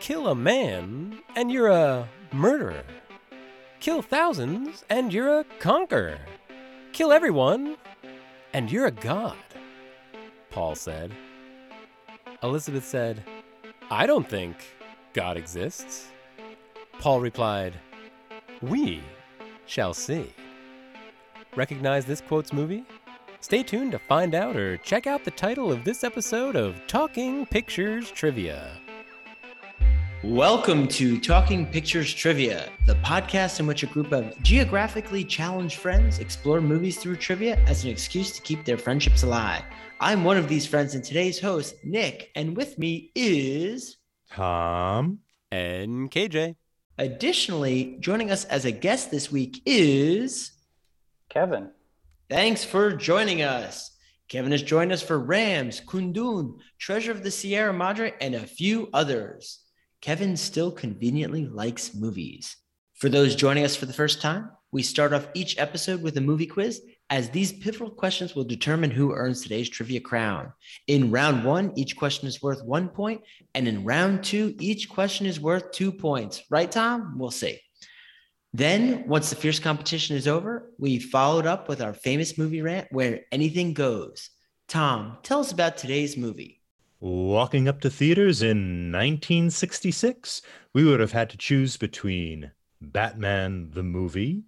Kill a man, and you're a murderer. Kill thousands, and you're a conqueror. Kill everyone, and you're a god. Paul said. Elizabeth said, I don't think God exists. Paul replied, We shall see. Recognize this quote's movie? Stay tuned to find out or check out the title of this episode of Talking Pictures Trivia. Welcome to Talking Pictures Trivia, the podcast in which a group of geographically challenged friends explore movies through trivia as an excuse to keep their friendships alive. I'm one of these friends and today's host, Nick, and with me is Tom and KJ. Additionally, joining us as a guest this week is Kevin. Thanks for joining us. Kevin has joined us for Rams, Kundun, Treasure of the Sierra Madre, and a few others. Kevin still conveniently likes movies. For those joining us for the first time, we start off each episode with a movie quiz, as these pivotal questions will determine who earns today's trivia crown. In round one, each question is worth one point, and in round two, each question is worth two points. Right, Tom? We'll see. Then, once the fierce competition is over, we followed up with our famous movie rant where anything goes. Tom, tell us about today's movie. Walking up to theaters in 1966, we would have had to choose between Batman the movie,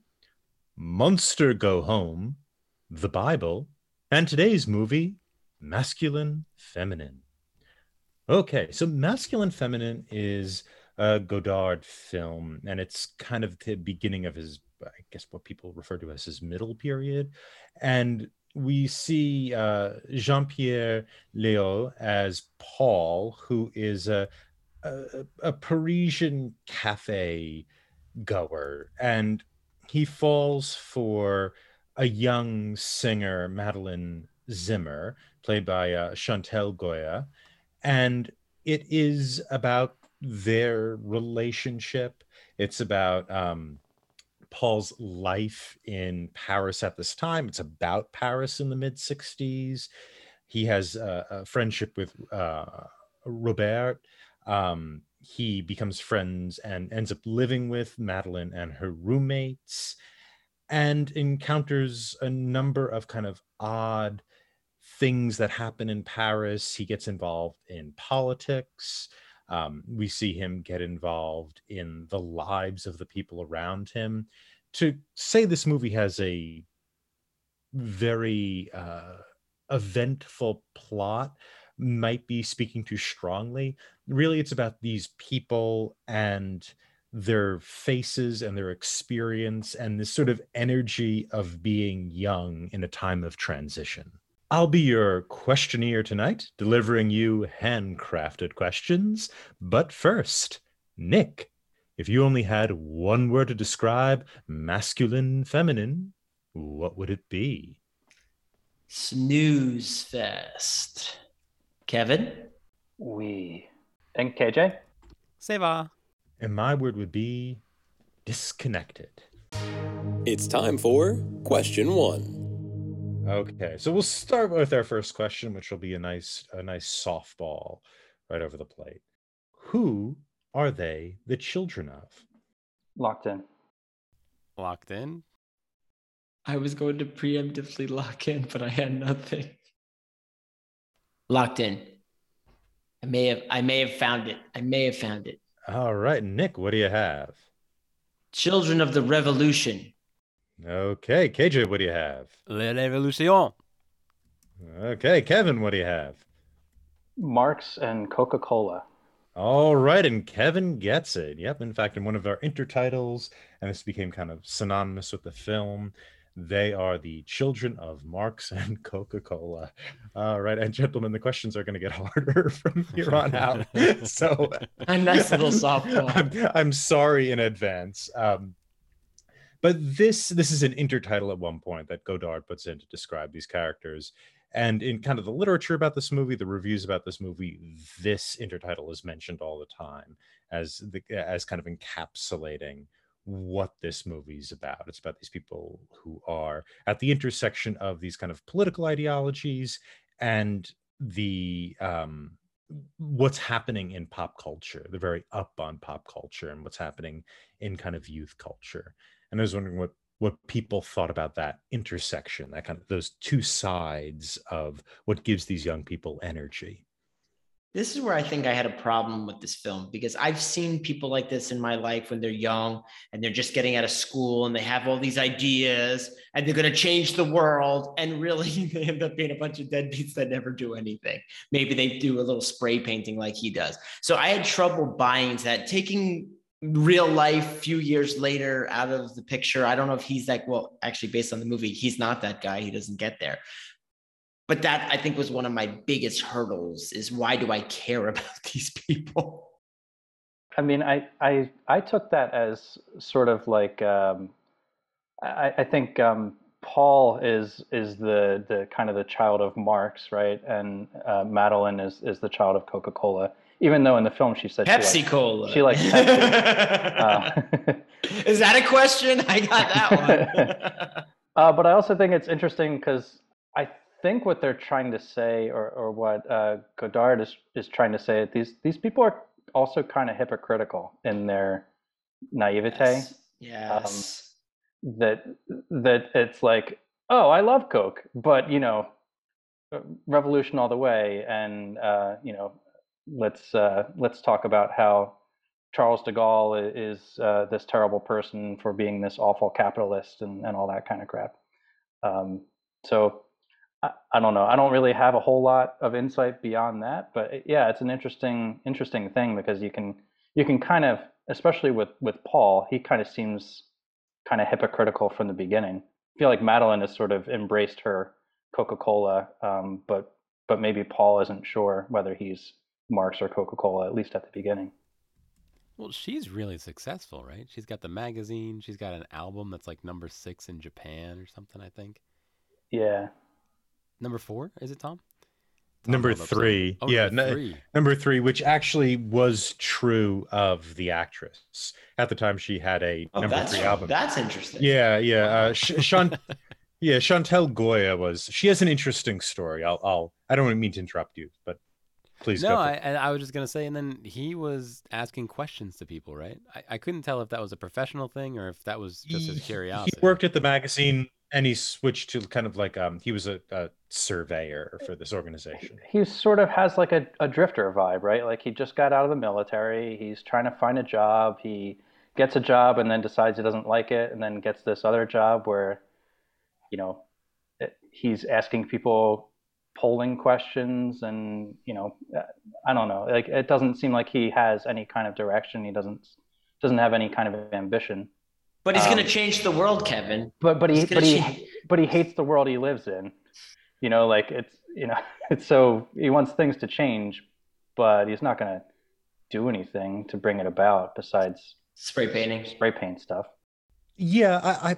Monster Go Home, The Bible, and today's movie, Masculine Feminine. Okay, so Masculine Feminine is a Godard film, and it's kind of the beginning of his, I guess, what people refer to as his middle period. And we see uh, Jean Pierre Léaud as Paul, who is a, a, a Parisian cafe goer, and he falls for a young singer, Madeline Zimmer, played by uh, Chantal Goya, and it is about their relationship. It's about um, Paul's life in Paris at this time. It's about Paris in the mid 60s. He has a, a friendship with uh, Robert. Um, he becomes friends and ends up living with Madeline and her roommates and encounters a number of kind of odd things that happen in Paris. He gets involved in politics. Um, we see him get involved in the lives of the people around him. To say this movie has a very uh, eventful plot might be speaking too strongly. Really, it's about these people and their faces and their experience and this sort of energy of being young in a time of transition. I'll be your questionnaire tonight, delivering you handcrafted questions. But first, Nick, if you only had one word to describe masculine, feminine, what would it be? Snooze fest. Kevin? We. And KJ? Seva. And my word would be disconnected. It's time for question one. Okay, so we'll start with our first question, which will be a nice a nice softball right over the plate. Who are they the children of? Locked in. Locked in. I was going to preemptively lock in, but I had nothing. Locked in. I may have I may have found it. I may have found it. All right, Nick, what do you have? Children of the Revolution. Okay, KJ, what do you have? La Révolution. Okay, Kevin, what do you have? Marx and Coca Cola. All right, and Kevin gets it. Yep. In fact, in one of our intertitles, and this became kind of synonymous with the film, they are the children of Marx and Coca Cola. All right, and gentlemen, the questions are going to get harder from here on out. so, A nice little softball. I'm, I'm sorry in advance. Um, but this this is an intertitle at one point that Godard puts in to describe these characters. And in kind of the literature about this movie, the reviews about this movie, this intertitle is mentioned all the time as the as kind of encapsulating what this movie's about. It's about these people who are at the intersection of these kind of political ideologies and the um what's happening in pop culture they're very up on pop culture and what's happening in kind of youth culture and i was wondering what what people thought about that intersection that kind of those two sides of what gives these young people energy This is where I think I had a problem with this film because I've seen people like this in my life when they're young and they're just getting out of school and they have all these ideas and they're going to change the world. And really, they end up being a bunch of deadbeats that never do anything. Maybe they do a little spray painting like he does. So I had trouble buying into that, taking real life few years later out of the picture. I don't know if he's like, well, actually, based on the movie, he's not that guy. He doesn't get there but that I think was one of my biggest hurdles is why do I care about these people? I mean, I I I took that as sort of like um, I, I think um, Paul is is the the kind of the child of Marx, right? And uh, Madeline is is the child of Coca Cola. Even though in the film she said Pepsi she Cola. she likes Pepsi. uh, is that a question? I got that one. uh, but I also think it's interesting because I think what they're trying to say, or or what uh, Godard is is trying to say, these these people are also kind of hypocritical in their naivete. yes. Yes. That that it's like, oh, I love Coke, but you know, revolution all the way, and uh, you know, let's uh, let's talk about how Charles de Gaulle is uh, this terrible person for being this awful capitalist and, and all that kind of crap. Um, so I, I don't know. I don't really have a whole lot of insight beyond that, but it- yeah, it's an interesting interesting thing because you can you can kind of, especially with with Paul, he kind of seems kind of hypocritical from the beginning. I feel like Madeline has sort of embraced her Coca Cola, um, but but maybe Paul isn't sure whether he's Marx or Coca Cola at least at the beginning. Well, she's really successful, right? She's got the magazine. She's got an album that's like number six in Japan or something. I think Yeah, number four is it Tom? Tom number held up some- three Oh, yeah number no- three. number three which actually was true of the actress at the time she had a Oh, number three album that's interesting. Yeah, yeah. Uh, Sh- Shan- yeah, Chantal Goya was. She has an interesting story. I'll, I'll. I don't mean to interrupt you, but please No, I, and I was just gonna say, and then he was asking questions to people, right? I, I couldn't tell if that was a professional thing or if that was just his curiosity. He worked at the magazine, and he switched to kind of like um. He was a, a surveyor for this organization. he sort of has like a, a drifter vibe, right? Like he just got out of the military. He's trying to find a job. He gets a job and then decides he doesn't like it, and then gets this other job where, you know, it, he's asking people polling questions, and you know, uh, I don't know. Like it doesn't seem like he has any kind of direction. He doesn't doesn't have any kind of ambition. But he's Um, going to change the world, Kevin. But but he He's gonna but he but he hates the world he lives in. You know, like it's you know, it's so he wants things to change, but he's not going to do anything to bring it about besides spray painting. spray paint stuff. Yeah, I, I,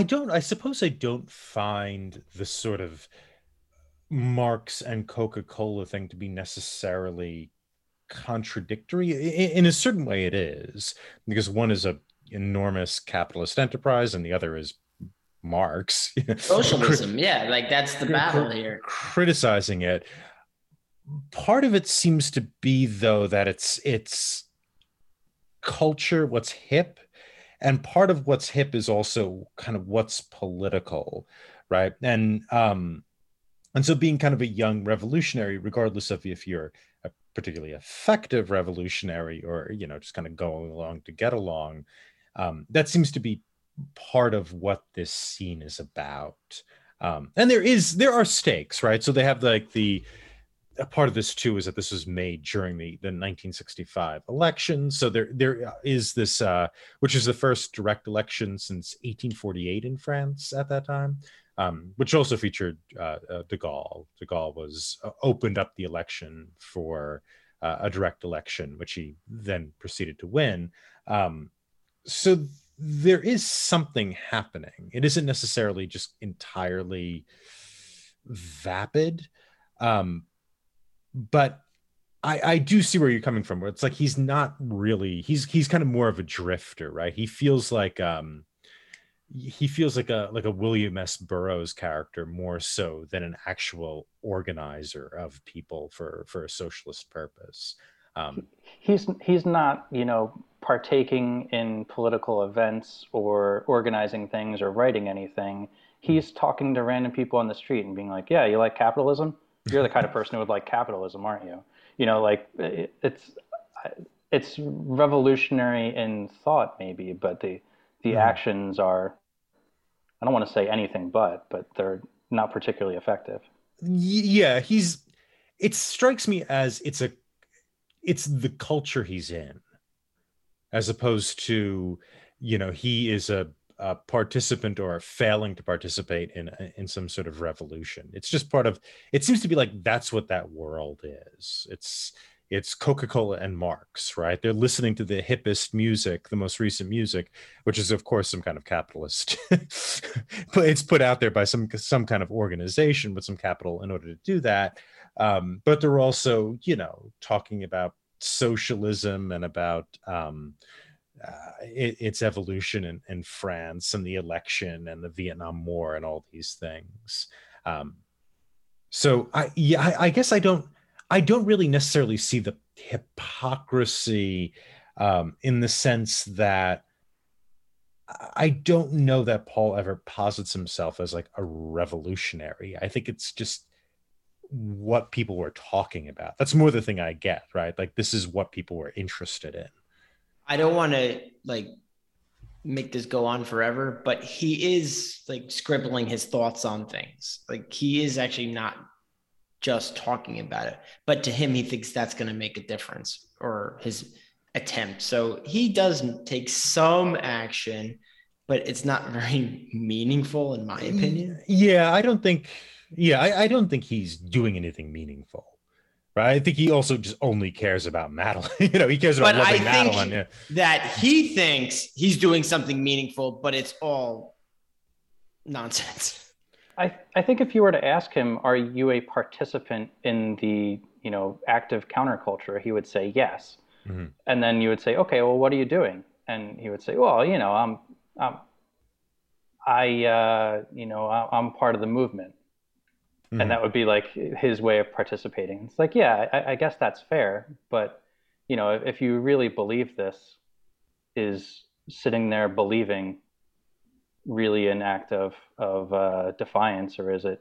I don't. I suppose I don't find the sort of Marx and Coca Cola thing to be necessarily contradictory. In a certain way, it is because one is a enormous capitalist enterprise, and the other is Marx. Socialism, yeah, like that's the battle here. criticizing it part of it seems to be though that it's it's culture what's hip and part of what's hip is also kind of what's political right and um and so being kind of a young revolutionary regardless of if you're a particularly effective revolutionary or you know just kind of going along to get along um that seems to be part of what this scene is about. Um and there is there are stakes right? So they have like the a part of this too is that this was made during the the 1965 election. So there there is this uh which is the first direct election since 1848 in france at that time um which also featured uh, uh de gaulle de gaulle was uh, opened up the election for uh, a direct election which he then proceeded to win um so there is something happening it isn't necessarily just entirely vapid um but I, I do see where you're coming from. Where it's like he's not really he's he's kind of more of a drifter, right? He feels like um he feels like a like a William S. Burroughs character more so than an actual organizer of people for for a socialist purpose. Um, he's he's not you know partaking in political events or organizing things or writing anything. He's talking to random people on the street and being like, "Yeah, you like capitalism? You're the kind of person who would like capitalism, aren't you?" You know, like it, it's it's revolutionary in thought maybe, but the the mm-hmm. actions are I don't want to say anything but, but they're not particularly effective. Yeah, he's it strikes me as it's a it's the culture he's in as opposed to you know he is a, a participant or failing to participate in in some sort of revolution it's just part of it seems to be like that's what that world is it's it's coca-cola and marx right? They're listening to the hippest music the most recent music which is of course some kind of capitalist. But it's put out there by some some kind of organization with some capital in order to do that. Um, but they're also you know talking about socialism and about um, uh, it, its evolution in, in france and the election and the vietnam war and all these things. Um, so i yeah I, I guess i don't I don't really necessarily see the hypocrisy um, in the sense that I don't know that Paul ever posits himself as like a revolutionary. I think it's just what people were talking about. That's more the thing I get, right? Like this is what people were interested in. I don't want to like make this go on forever, but he is like scribbling his thoughts on things. Like he is actually not just talking about it. But to him, he thinks that's going to make a difference or his attempt. So he does take some action, but it's not very meaningful, in my opinion. Yeah, I don't think. Yeah, I, I don't think he's doing anything meaningful. Right. I think he also just only cares about Madeline. you know, he cares about but loving Madeline. Yeah. That he thinks he's doing something meaningful, but it's all nonsense. I, I think if you were to ask him, are you a participant in the you know active counterculture? He would say yes. Mm-hmm. And then you would say, okay, well, what are you doing? And he would say, well, you know, I'm, I'm I, uh, you know, I'm part of the movement. Mm-hmm. And that would be like his way of participating. It's like, yeah, I, I guess that's fair. But, you know, if, if you really believe this, is sitting there believing really an act of of uh, defiance, or is it,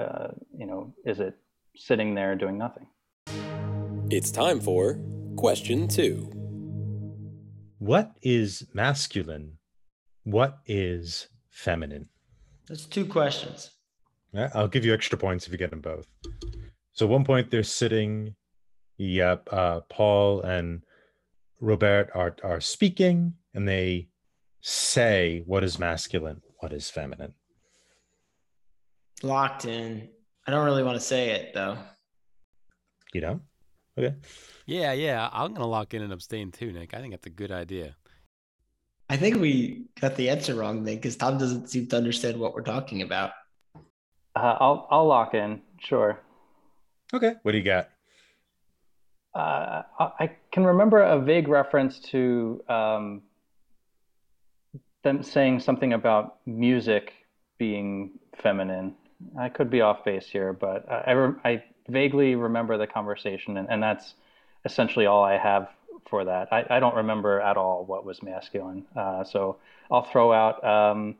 uh, you know, is it sitting there doing nothing? It's time for question two. What is masculine? What is feminine? That's two questions. I'll give you extra points if you get them both. So one point they're sitting. Yep, uh, Paul and Robert are are speaking, and they say what is masculine, what is feminine. Locked in. I don't really want to say it though. You know? Okay. Yeah, yeah. I'm gonna lock in and abstain too, Nick. I think that's a good idea. I think we got the answer wrong then, because Tom doesn't seem to understand what we're talking about. Uh, I'll I'll lock in. Sure. Okay. What do you got? Uh, I can remember a vague reference to um, them saying something about music being feminine. I could be off base here, but I, re- I vaguely remember the conversation, and, and that's essentially all I have for that. I, I don't remember at all what was masculine. Uh, so I'll throw out um,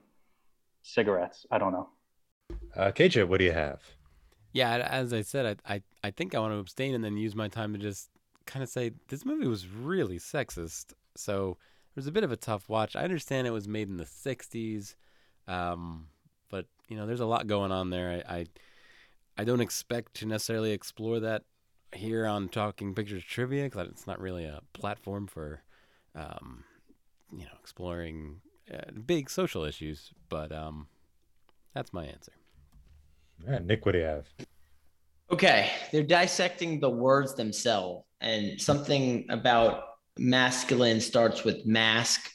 cigarettes. I don't know. Uh, KJ, what do you have? Yeah, as I said, I, I, I think I want to abstain and then use my time to just kind of say this movie was really sexist. So it was a bit of a tough watch. I understand it was made in the '60s, um, but you know, there's a lot going on there. I, I, I don't expect to necessarily explore that here on Talking Pictures Trivia because it's not really a platform for, um, you know, exploring uh, big social issues. But um, that's my answer. Yeah, Nick, what do you have? Okay, they're dissecting the words themselves and something about masculine starts with mask,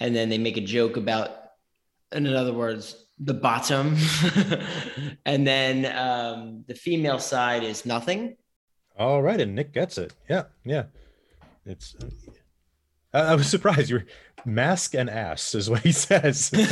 and then they make a joke about, and in other words, the bottom, and then um, the female side is nothing. All right, and Nick gets it. Yeah, yeah. It's I, I was surprised. You were mask and ass is what he says. it,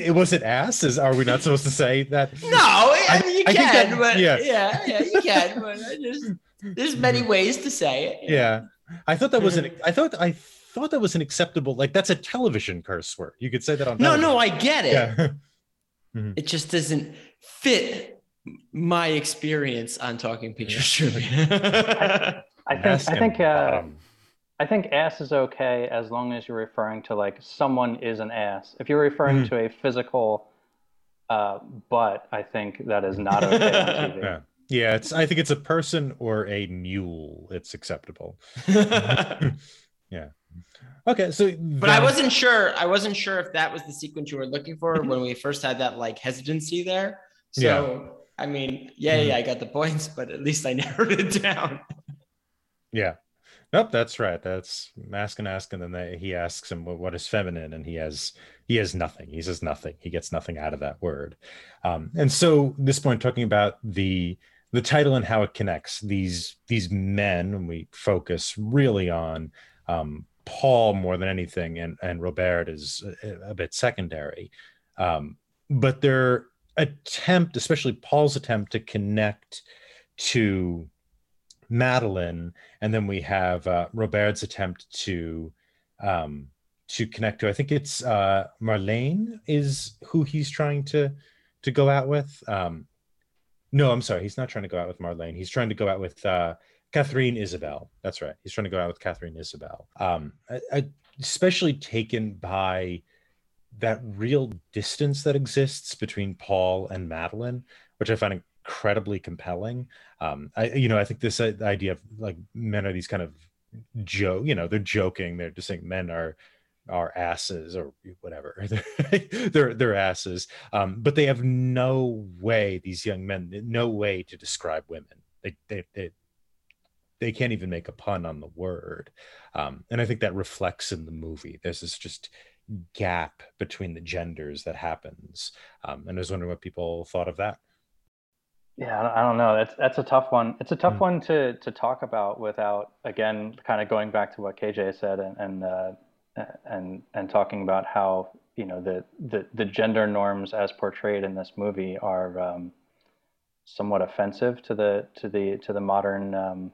it was it ass. Is are we not supposed to say that? No, I, mean you I can, that- but yeah. yeah. yeah, you can. But I just there's many ways to say it. Yeah, I thought that was an. I thought I thought that was an acceptable. Like that's a television curse word. You could say that on. No, television. no, I get it. Yeah. It just doesn't fit my experience on talking pictures trivia. I think Mask I think uh, bottom. I think ass is okay as long as you're referring to like someone is an ass. If you're referring Mhm. to a physical uh, butt, I think that is not okay on TV. Yeah. Yeah, it's. I think it's a person or a mule. It's acceptable. yeah. Okay, so but I wasn't sure. I wasn't sure if that was the sequence you were looking for when we first had that like hesitancy there. So I mean, yeah, yeah, I got the points, but at least I narrowed it down. Yeah. Nope, that's right. That's ask and ask, and then they, he asks him what, what is feminine, and he has he has nothing. He says nothing. He gets nothing out of that word. Um, and so this point, talking about the the title and how it connects these these men, and we focus really on um, Paul more than anything, and and Robert is a, a bit secondary. Um, but their attempt, especially Paul's attempt to connect to Madeline, and then we have uh, Robert's attempt to um, to connect to. I think it's uh, Marlene is who he's trying to to go out with. Um, no, I'm sorry, he's not trying to go out with Marlene. He's trying to go out with uh, Catherine Isabel. That's right. He's trying to go out with Catherine Isabel. Um, I, I, especially taken by that real distance that exists between Paul and Madeline, which I find incredibly compelling. Um, I, you know, I think this uh, idea of like men are these kind of joke, you know, they're joking. They're just saying men are are asses or whatever. they're, they're asses, um, but they have no way. These young men, no way to describe women. They they they, they can't even make a pun on the word, um, and I think that reflects in the movie. There's this just gap between the genders that happens, um, and I was wondering what people thought of that. Yeah, I don't- I don't know. That's that's a tough one. It's a tough Mm. one to to talk about without again kind of going back to what KJ said and and uh, and and talking about how you know the the the gender norms as portrayed in this movie are um, somewhat offensive to the to the to the modern um,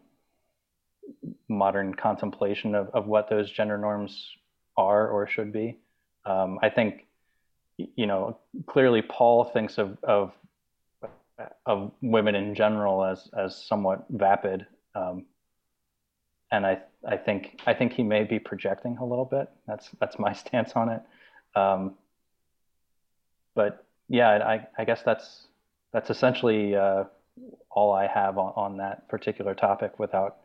modern contemplation of, of what those gender norms are or should be. Um, I think you know clearly Paul thinks of of of women in general as as somewhat vapid, um, and I I think I think he may be projecting a little bit. That's that's my stance on it. Um, but yeah, I I guess that's that's essentially uh, all I have on, on that particular topic without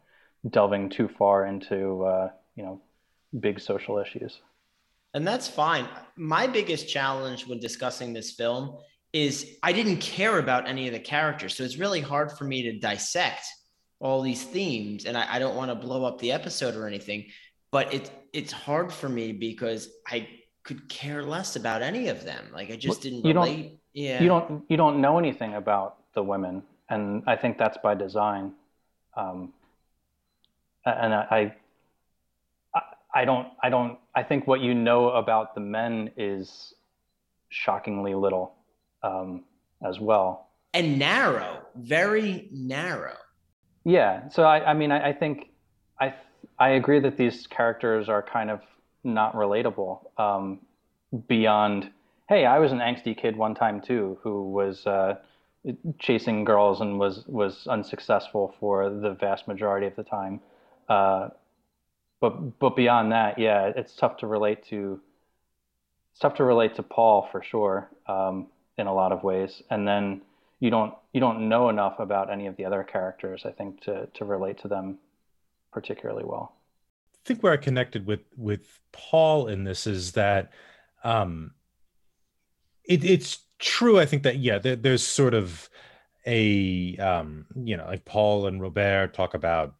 delving too far into uh, you know big social issues. And that's fine. My biggest challenge when discussing this film is I didn't care about any of the characters. So it's really hard for me to dissect all these themes. And I, I don't want to blow up the episode or anything, but it, it's hard for me because I could care less about any of them. Like I just didn't you don't- relate. yeah. you don't you don't know anything about the women, and I think that's by design. Um, and I, I, I don't, I don't, I think what you know about the men is shockingly little, um, as well. and narrow, very narrow. Yeah. So I, I mean, I, I think I, I agree that these characters are kind of not relatable. Um, beyond, hey, I was an angsty kid one time too, who was uh, chasing girls and was was unsuccessful for the vast majority of the time. Uh, but but beyond that, yeah, it's tough to relate to. It's tough to relate to Paul for sure, um, in a lot of ways, and then you don't you don't know enough about any of the other characters, I think, to to relate to them particularly well. I think where I connected with with Paul in this is that um it, it's true I think that yeah there, there's sort of a um you know like Paul and Robert talk about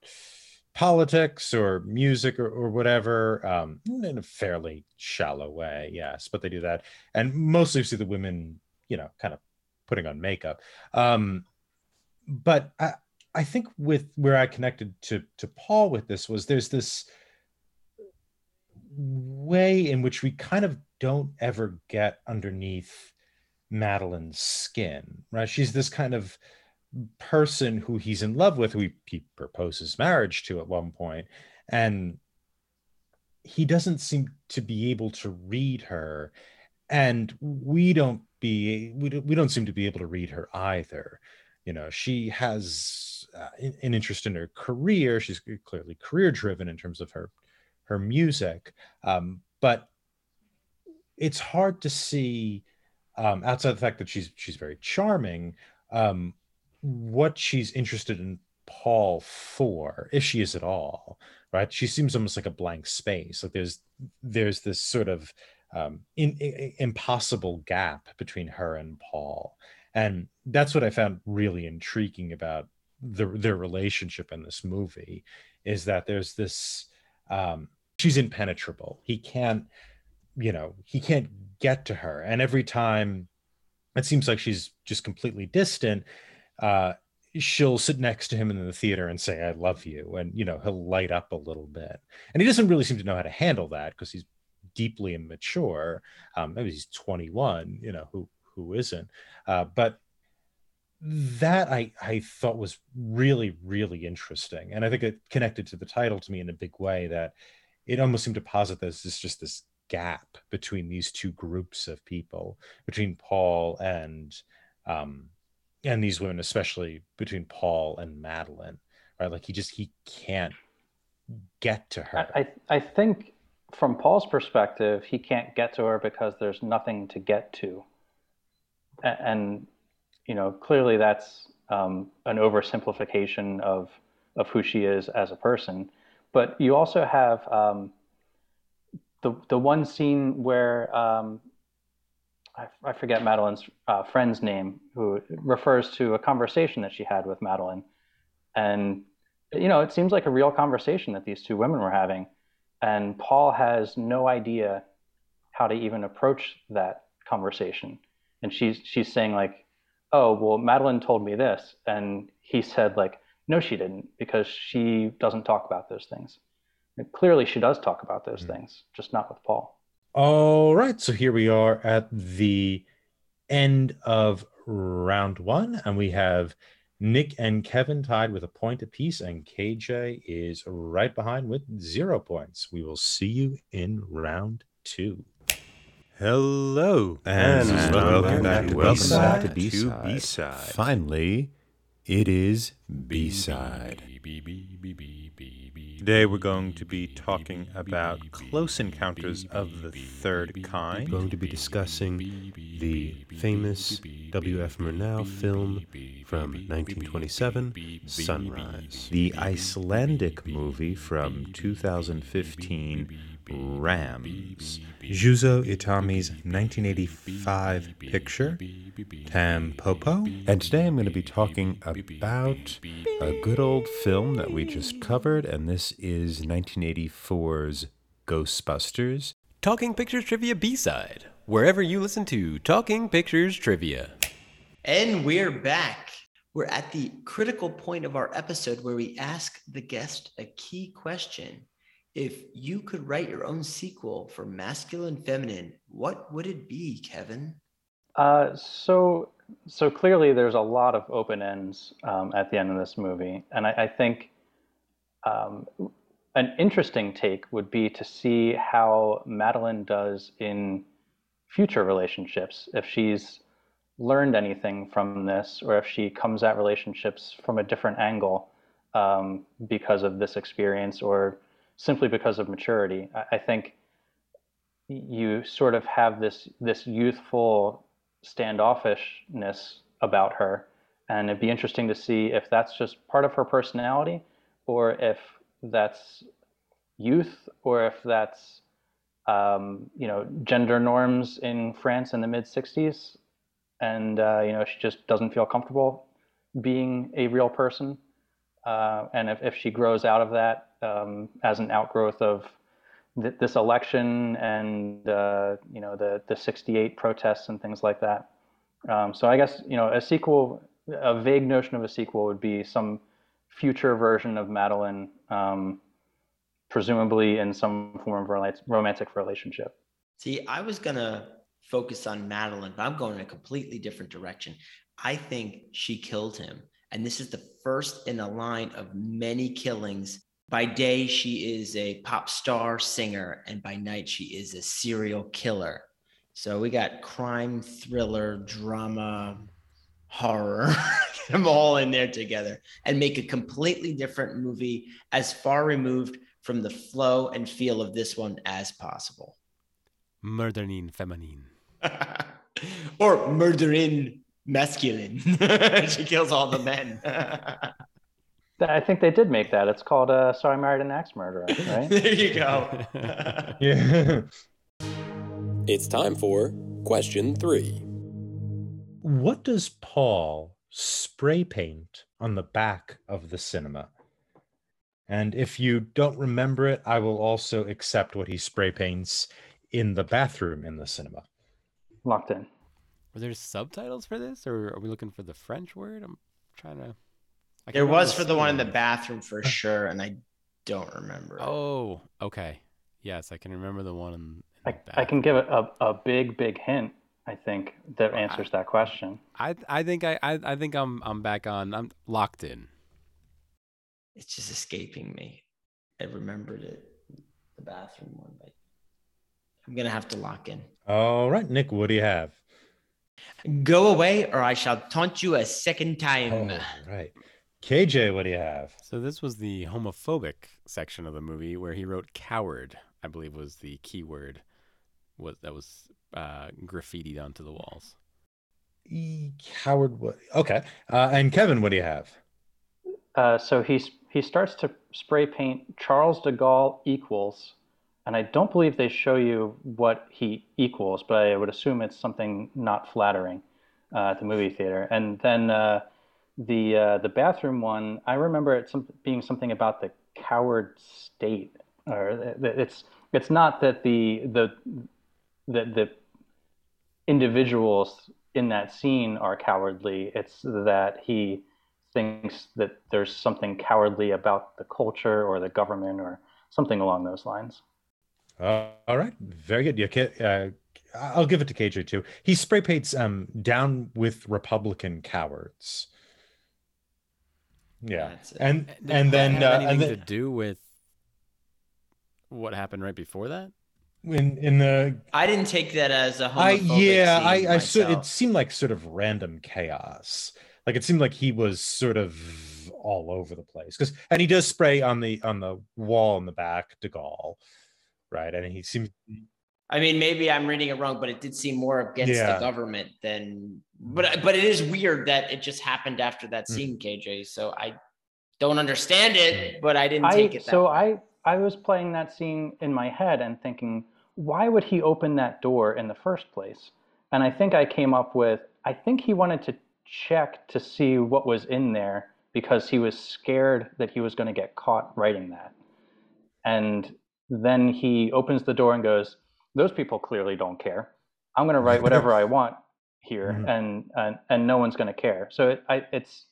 politics or music or, or whatever um in a fairly shallow way yes but they do that and mostly you see the women you know kind of putting on makeup um but I I think with where I connected to to Paul with this was there's this way in which we kind of don't ever get underneath Madeline's skin, right? She's this kind of person who he's in love with, who he, he proposes marriage to at one point, and he doesn't seem to be able to read her, and we don't be we don't, we don't seem to be able to read her either. You know, she has uh, an interest in her career. She's clearly career driven in terms of her her music, um, but it's hard to see um, outside the fact that she's she's very charming. Um, what she's interested in Paul for, if she is at all, right? She seems almost like a blank space. Like there's there's this sort of um, in, in, impossible gap between her and Paul, and that's what I found really intriguing about the, their relationship in this movie, is that there's this um, she's impenetrable. He can't, you know, he can't get to her, and every time it seems like she's just completely distant uh, she'll sit next to him in the theater and say, I love you. And, you know, he'll light up a little bit. And he doesn't really seem to know how to handle that because he's deeply immature. Um, maybe he's 21, you know, who, who isn't. Uh, but that I, I thought was really, really interesting. And I think it connected to the title to me in a big way that it almost seemed to posit this, this just this gap between these two groups of people, between Paul and um, and these women, especially between Paul and Madeline, right? Like he just he can't get to her. I I think from Paul's perspective, he can't get to her because there's nothing to get to, and, you know clearly that's um, an oversimplification of of who she is as a person. But you also have um, the the one scene where um, I, I forget Madeline's uh, friend's name, who refers to a conversation that she had with Madeline. And, you know, it seems like a real conversation that these two women were having. And Paul has no idea how to even approach that conversation. And she's, she's saying, like, oh, well, Madeline told me this. And he said, like, no, she didn't, because she doesn't talk about those things. And clearly, she does talk about those mm-hmm. things, just not with Paul. All right, so here we are at the end of round one, and we have Nick and Kevin tied with a point apiece, and KJ is right behind with zero points. We will see you in round two. Hello, and, and welcome, back, to welcome back to B-side. B-side. Finally, it is B-side. Today we're going to be talking about Close Encounters of the Third Kind. We're going to be discussing the famous W.F. Murnau film from 1927, Sunrise. The Icelandic movie from 2015, Rams. Juzo Itami's 1985 picture, Tampopo. And today I'm going to be talking about a good old film that we just covered, and this is 1984's Ghostbusters. Talking Pictures Trivia B side, wherever you listen to Talking Pictures Trivia. And we're back. We're at the critical point of our episode where we ask the guest a key question. If you could write your own sequel for masculine feminine, what would it be, Kevin? Uh, so so clearly there's a lot of open ends um, at the end of this movie, and I, I think um, an interesting take would be to see how Madeline does in future relationships if she's learned anything from this or if she comes at relationships from a different angle um, because of this experience or simply because of maturity. I, I think you sort of have this this youthful standoffishness about her, and it'd be interesting to see if that's just part of her personality, or if that's youth, or if that's um, you know gender norms in France in the mid '60s, and uh, you know she just doesn't feel comfortable being a real person, uh, and if, if she grows out of that um, as an outgrowth of th- this election and uh, you know the the 68 protests and things like that. Um, so I guess you know a sequel, a vague notion of a sequel would be some future version of Madeline um, presumably in some form of romantic relationship. See, I was gonna focus on Madeline, but I'm going in a completely different direction. I think she killed him. And this is the first in a line of many killings. By day, she is a pop star singer, and by night, she is a serial killer. So we got crime, thriller, drama, horror, get them all in there together and make a completely different movie as far removed from the flow and feel of this one as possible. Murdering feminine. or murdering masculine. she kills all the men. I think they did make that. It's called uh, "So I Married an Axe Murderer," right? there you go. Yeah. It's time for question three. what does Paul spray paint on the back of the cinema? And if you don't remember it, I will also accept what he spray paints in the bathroom in the cinema. Locked in. Were there subtitles for this, or are we looking for the French word? I'm trying to. I there was for the one in the bathroom for sure, and I don't remember. Oh, okay. Yes, I can remember the one in. in I, the I can give it a, a big, big hint. I think that Well, I- answers that question. I I think I, I I think I'm I'm back on. I'm locked in. It's just escaping me. I remembered it, the bathroom one, but I'm gonna have to lock in. All right, Nick, what do you have? Go away, or I shall taunt you a second time. All right. KJ, what do you have? So this was the homophobic section of the movie where he wrote "coward." I believe was the key word. Was that was uh, graffitied onto the walls. E- Howard, what? Okay. Uh, and Kevin, what do you have? Uh, so he he starts to spray paint Charles de Gaulle equals, and I don't believe they show you what he equals, but I would assume it's something not flattering uh, at the movie theater. And then uh, the uh, the bathroom one, I remember it some, being something about the coward state, or it's it's not that the the the, the individuals in that scene are cowardly. It's that he thinks that there's something cowardly about the culture or the government or something along those lines. Uh, all right, very good. Uh, I'll give it to KJ too. He spray paints um down with Republican cowards. Yeah, That's and and then have uh, anything and to then do with what happened right before that? in in the I didn't take that as a I homophobic yeah scene I I sort it seemed like sort of random chaos. Like it seemed like he was sort of all over the place because and he does spray on the on the wall in the back De Gaulle, right? And he seems I mean, maybe I'm reading it wrong, but it did seem more against Yeah. the government than. But but it is weird that it just happened after that Mm. scene, KJ. So I don't understand it, but I didn't I take it that so way. I I was playing that scene in my head and thinking, why would he open that door in the first place? And I think I came up with I think he wanted to check to see what was in there because he was scared that he was going to get caught writing that. And then he opens the door and goes, "Those people clearly don't care. I'm going to write whatever I want here, Mhm. and and and no one's going to care." So it, I, it's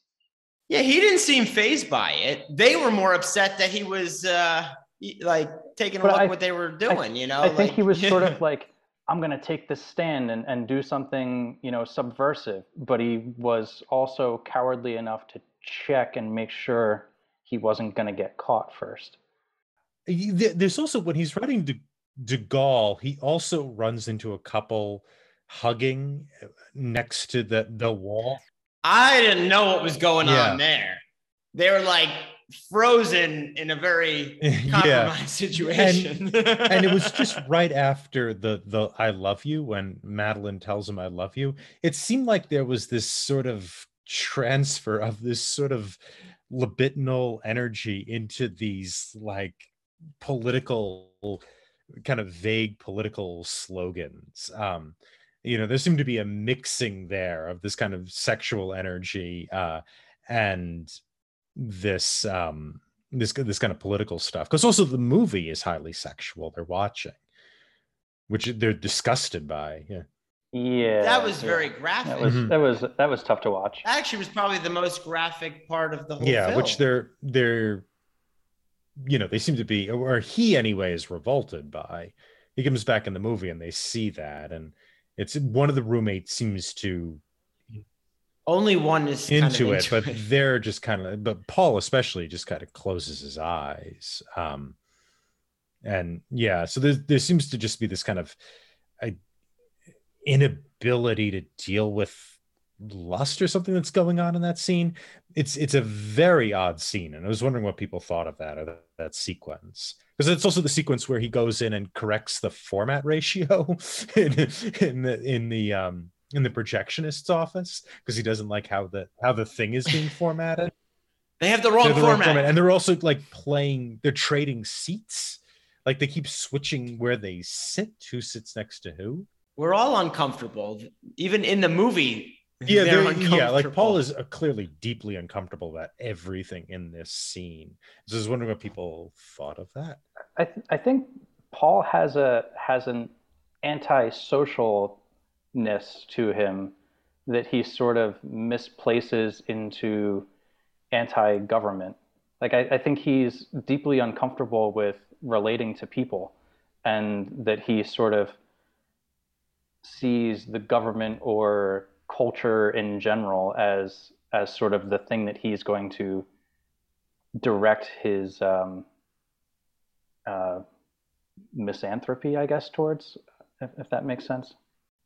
Yeah, he didn't seem phased by it. They were more upset that he was uh like taking a look I- what they were doing. you know, I think he was sort of like, I'm going to take this stand and, and do something, you know, subversive. But he was also cowardly enough to check and make sure he wasn't going to get caught first. There's also when he's writing De, De Gaulle, he also runs into a couple hugging next to the the wall. I didn't know what was going Yeah. on there. They were like frozen in a very yeah, compromised situation. and it was just right after the the I love you when Madeline tells him I love you. It seemed like there was this sort of transfer of this sort of libidinal energy into these like political kind of vague political slogans um you know there seemed to be a mixing there of this kind of sexual energy uh and this um this this kind of political stuff because also the movie is highly sexual they're watching which they're disgusted by yeah Yeah. that was yeah. very graphic. That was Mhm. that was that was tough to watch. actually was probably the most graphic part of the whole yeah film. which they're they're you know they seem to be or he anyway is revolted by he comes back in the movie and they see that and it's one of the roommates seems to Only one is into, kind of it but it. they're just kind of but paul especially just kind of closes his eyes um and yeah so there, there seems to just be this kind of a inability to deal with lust or something that's going on in that scene it's it's a very odd scene and i was wondering what people thought of that or that, that sequence because it's also the sequence where he goes in and corrects the format ratio in, in the in the um in the projectionist's office because he doesn't like how the how the thing is being formatted They have the wrong, the format. and they're also like playing they're trading seats like they keep switching where they sit who sits next to who We're all uncomfortable. Even in the movie. Yeah they're they're- yeah like paul is uh, clearly deeply uncomfortable about everything in this scene. So i was wondering what people thought of that. I, th- I think Paul has a has an anti-socialness to him that he sort of misplaces into anti-government. Like I, I think he's deeply uncomfortable with relating to people, and that he sort of sees the government or culture in general as as sort of the thing that he's going to direct his um, uh, misanthropy, I guess, towards, if, if that makes sense.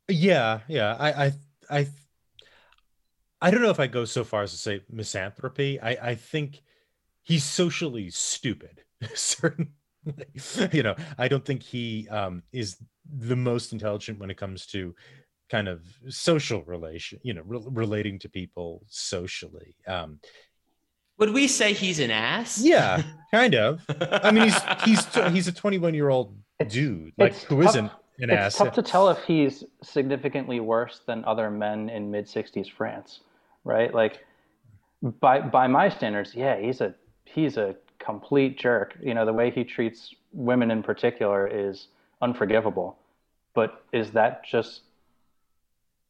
yeah yeah. I i i i don't know if i go so far as to say misanthropy. I i think he's socially stupid certainly. You know i don't think he um is the most intelligent when it comes to kind of social relation you know re- relating to people socially um Would we say he's an ass? yeah kind of i mean he's he's he's a 21 year old dude like it's who tough- not an ass. it's ass tough to tell if he's significantly worse than other men in mid 60s France, right? Like by by my standards, yeah, he's a he's a complete jerk. You know, the way he treats women in particular is unforgivable. But is that just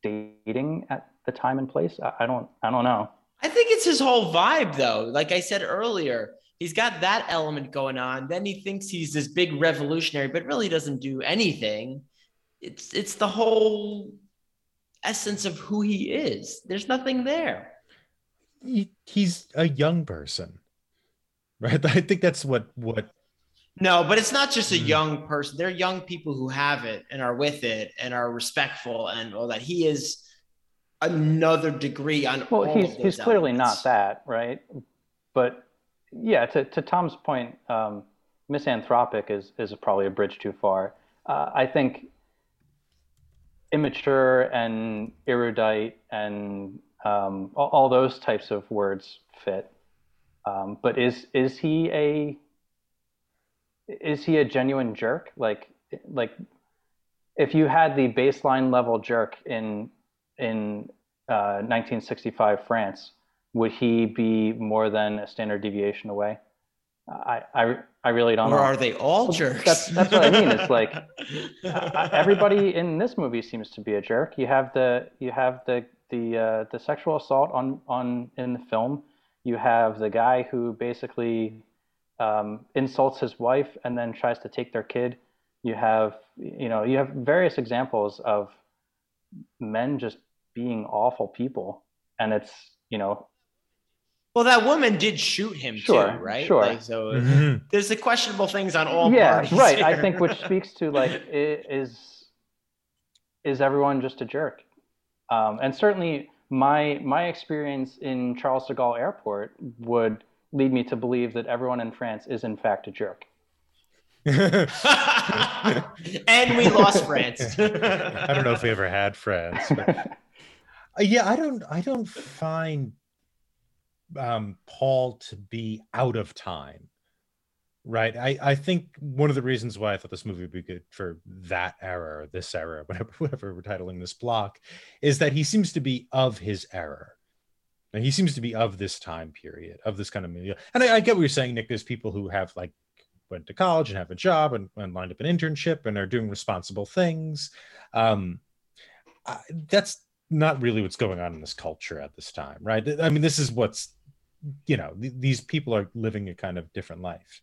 dating at the time and place? I, I don't I don't know. I think it's his whole vibe, though. Like I said earlier, he's got that element going on. Then he thinks he's this big revolutionary, but really doesn't do anything. It's it's the whole essence of who he is. There's nothing there. he, he's a young person right i think that's what what No, but it's not just a Mm. young person. They're young people who have it and are with it and are respectful and all that. He is another degree on Well, he's he's clearly elements. not that, right? But yeah, to, to Tom's point, um, misanthropic is is probably a bridge too far. Uh, I think immature and erudite and um, all, all those types of words fit. Um, but is is he a is he a genuine jerk? Like like if you had the baseline level jerk in in uh, 1965 France, would he be more than a standard deviation away? I I, I really don't Or know. are they all jerks? That's- that's what I mean. It's like, Uh, everybody in this movie seems to be a jerk. You have the you have the the uh, the sexual assault on on in the film. You have the guy who basically um, insults his wife and then tries to take their kid. You have you know you have various examples of men just being awful people, and it's you know Well, that woman did shoot him Sure, too, right? sure. Like, so Mhm. there's the questionable things on all yeah parties. right. I think which speaks to like is is everyone just a jerk? Um, and certainly my my experience in Charles de Gaulle Airport would lead me to believe that everyone in France is in fact a jerk. and we lost France. i don't know if we ever had France. but Uh, yeah i don't i don't find um paul to be out of time right i i think one of the reasons why i thought this movie would be good for that era or this era whatever whatever we're titling this block is that he seems to be of his era and he seems to be of this time period of this kind of milieu and I, I get what you're saying nick there's people who have like went to college and have a job and, and lined up an internship and are doing responsible things. Um I, that's not really what's going on in this culture at this time right? I mean this is what's you know th- these people are living a kind of different life.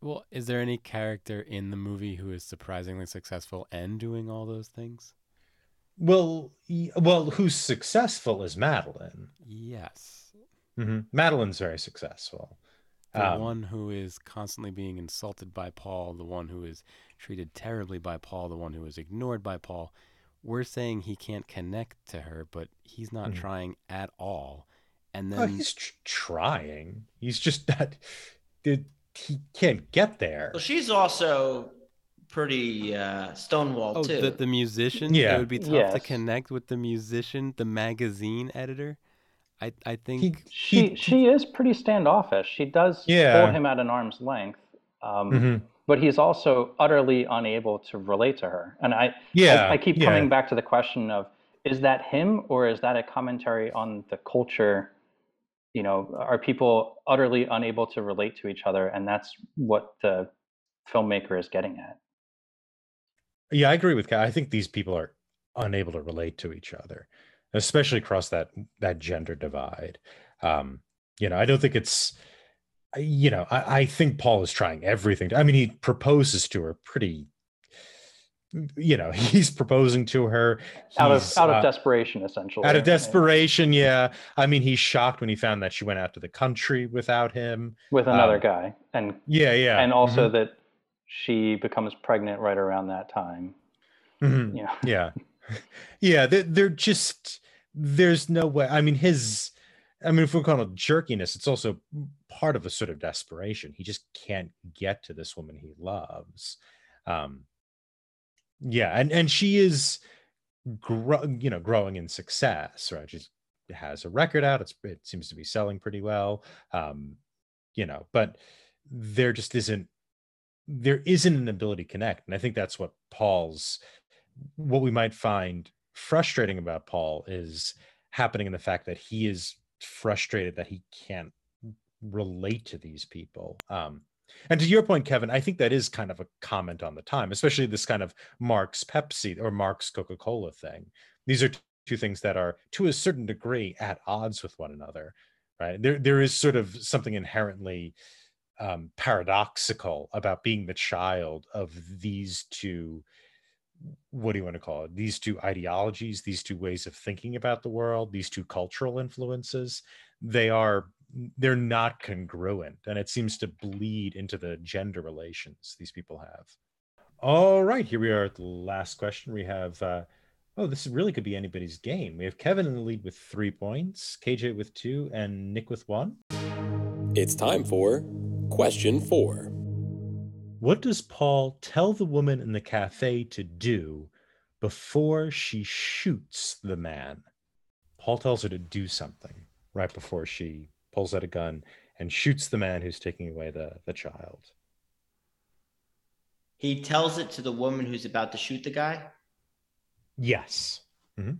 Well, is there any character in the movie who is surprisingly successful and doing all those things? Well, well, who's successful is Madeleine. Yes. hmm Madeleine's very successful. The Um, one who is constantly being insulted by Paul, the one who is treated terribly by Paul, the one who is ignored by Paul. We're saying he can't connect to her, but he's not Mhm. trying at all. And then Oh, he's tr- trying. He's just not. Dude, he can't get there. Well, she's also pretty uh, stonewall oh, too. the, the musician. Yeah. It would be tough to connect with the musician, the magazine editor. I I think He, She he- she is pretty standoffish. She does Yeah. hold him at an arm's length. Um, Mhm. But he's also utterly unable to relate to her. And I, Yeah, I, I keep yeah. coming back to the question of is that him or is that a commentary on the culture? You know, are people utterly unable to relate to each other? And that's what the filmmaker is getting at. Yeah, I agree with Kat. I think these people are unable to relate to each other, especially across that that gender divide. Um, you know, I don't think it's you know, I, I think Paul is trying everything. To, I mean, he proposes to her pretty you know, he's proposing to her Out of out of uh, desperation, essentially. out of desperation, yeah. I mean, he's shocked when he found that she went out to the country without him. with another um, guy, and Yeah, yeah. and also Mhm, that she becomes pregnant right around that time. mhm. Yeah. yeah yeah they're, they're just there's no way i mean his i mean if we're calling it jerkiness it's also part of a sort of desperation he just can't get to this woman he loves um yeah and and she is grow, you know growing in success right she has a record out it's it seems to be selling pretty well um you know but there just isn't there isn't an ability to connect and i think that's what paul's what we might find frustrating about Paul is happening in the fact that he is frustrated that he can't relate to these people. Um, and to your point, Kevin, I think that is kind of a comment on the time, especially this kind of Marx Pepsi or Marx Coca Cola thing. These are two things that are, to a certain degree, at odds with one another, right? There, there is sort of something inherently um, paradoxical about being the child of these two what do you want to call it? These two ideologies these two ways of thinking about the world these two cultural influences they are they're not congruent and it seems to bleed into the gender relations these people have. All right here we are at the last question. We have uh oh this really could be anybody's game. We have kevin in the lead with three points kj with two and nick with one. It's time for question four. What does Paul tell the woman in the cafe to do before she shoots the man? Paul tells her to do something right before she pulls out a gun and shoots the man who's taking away the, the child. he tells it to the woman who's about to shoot the guy. Yes. Mm-hmm.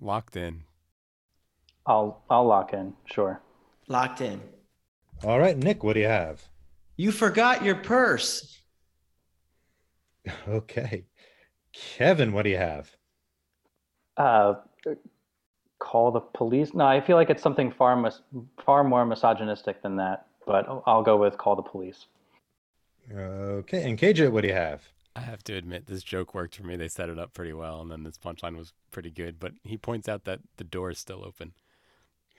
locked in. I'll I'll lock in. Sure. Locked in. All right, Nick, what do you have? You forgot your purse. Okay. Kevin, what do you have? Uh, call the police. No, I feel like it's something far mis- far more misogynistic than that. But I'll- I'll go with call the police. Okay. And KJ, what do you have? I have to admit, this joke worked for me. They set it up pretty well, and then this punchline was pretty good. But he points out that the door is still open.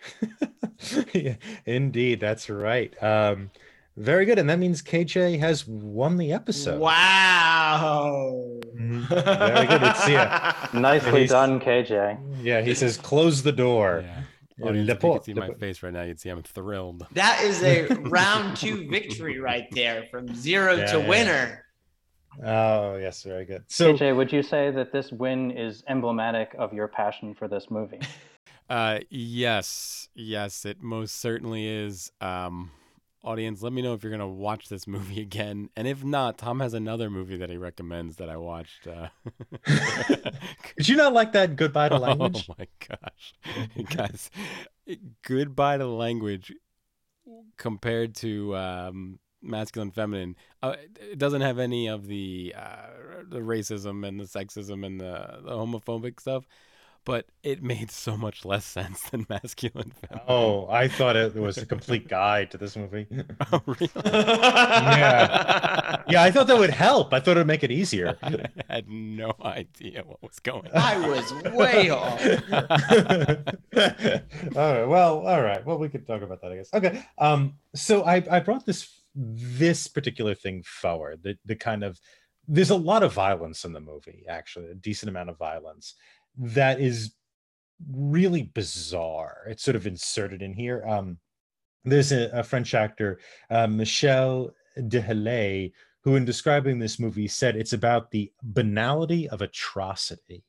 yeah, indeed, that's right. Um, very good. And that means KJ has won the episode. Wow. Mhm. Very good. It's yeah. Nicely done, KJ. Yeah, he says close the door. Yeah. Yeah, Audience, if you could see my face right now, you'd see I'm thrilled. That is a round two victory right there from zero Yeah, to yeah. winner. Oh, yes, very good. So KJ, would you say that this win is emblematic of your passion for this movie? Uh, yes, yes, it most certainly is. Um, audience, let me know if you're gonna watch this movie again, and if not, Tom has another movie that he recommends that I watched. Uh, did you not like that goodbye to language? Oh my gosh, guys! Goodbye to language compared to um, masculine, feminine. Uh, it doesn't have any of the uh, the racism and the sexism and the, the homophobic stuff, but it made so much less sense than masculine feminine. Oh, I thought it was a complete guide to this movie. Oh, really? Yeah. yeah, I thought that would help. I thought it would make it easier. I had no idea what was going on. I was way off. all right. Well, all right. Well, we could talk about that, I guess. Okay. Um, so I, I brought this this particular thing forward. The the kind of there's a lot of violence in the movie, actually, a decent amount of violence that is really bizarre. It's sort of inserted in here. Um, there's a, a French actor, uh, Michel Dehalle, who, in describing this movie, said it's about the banality of atrocity.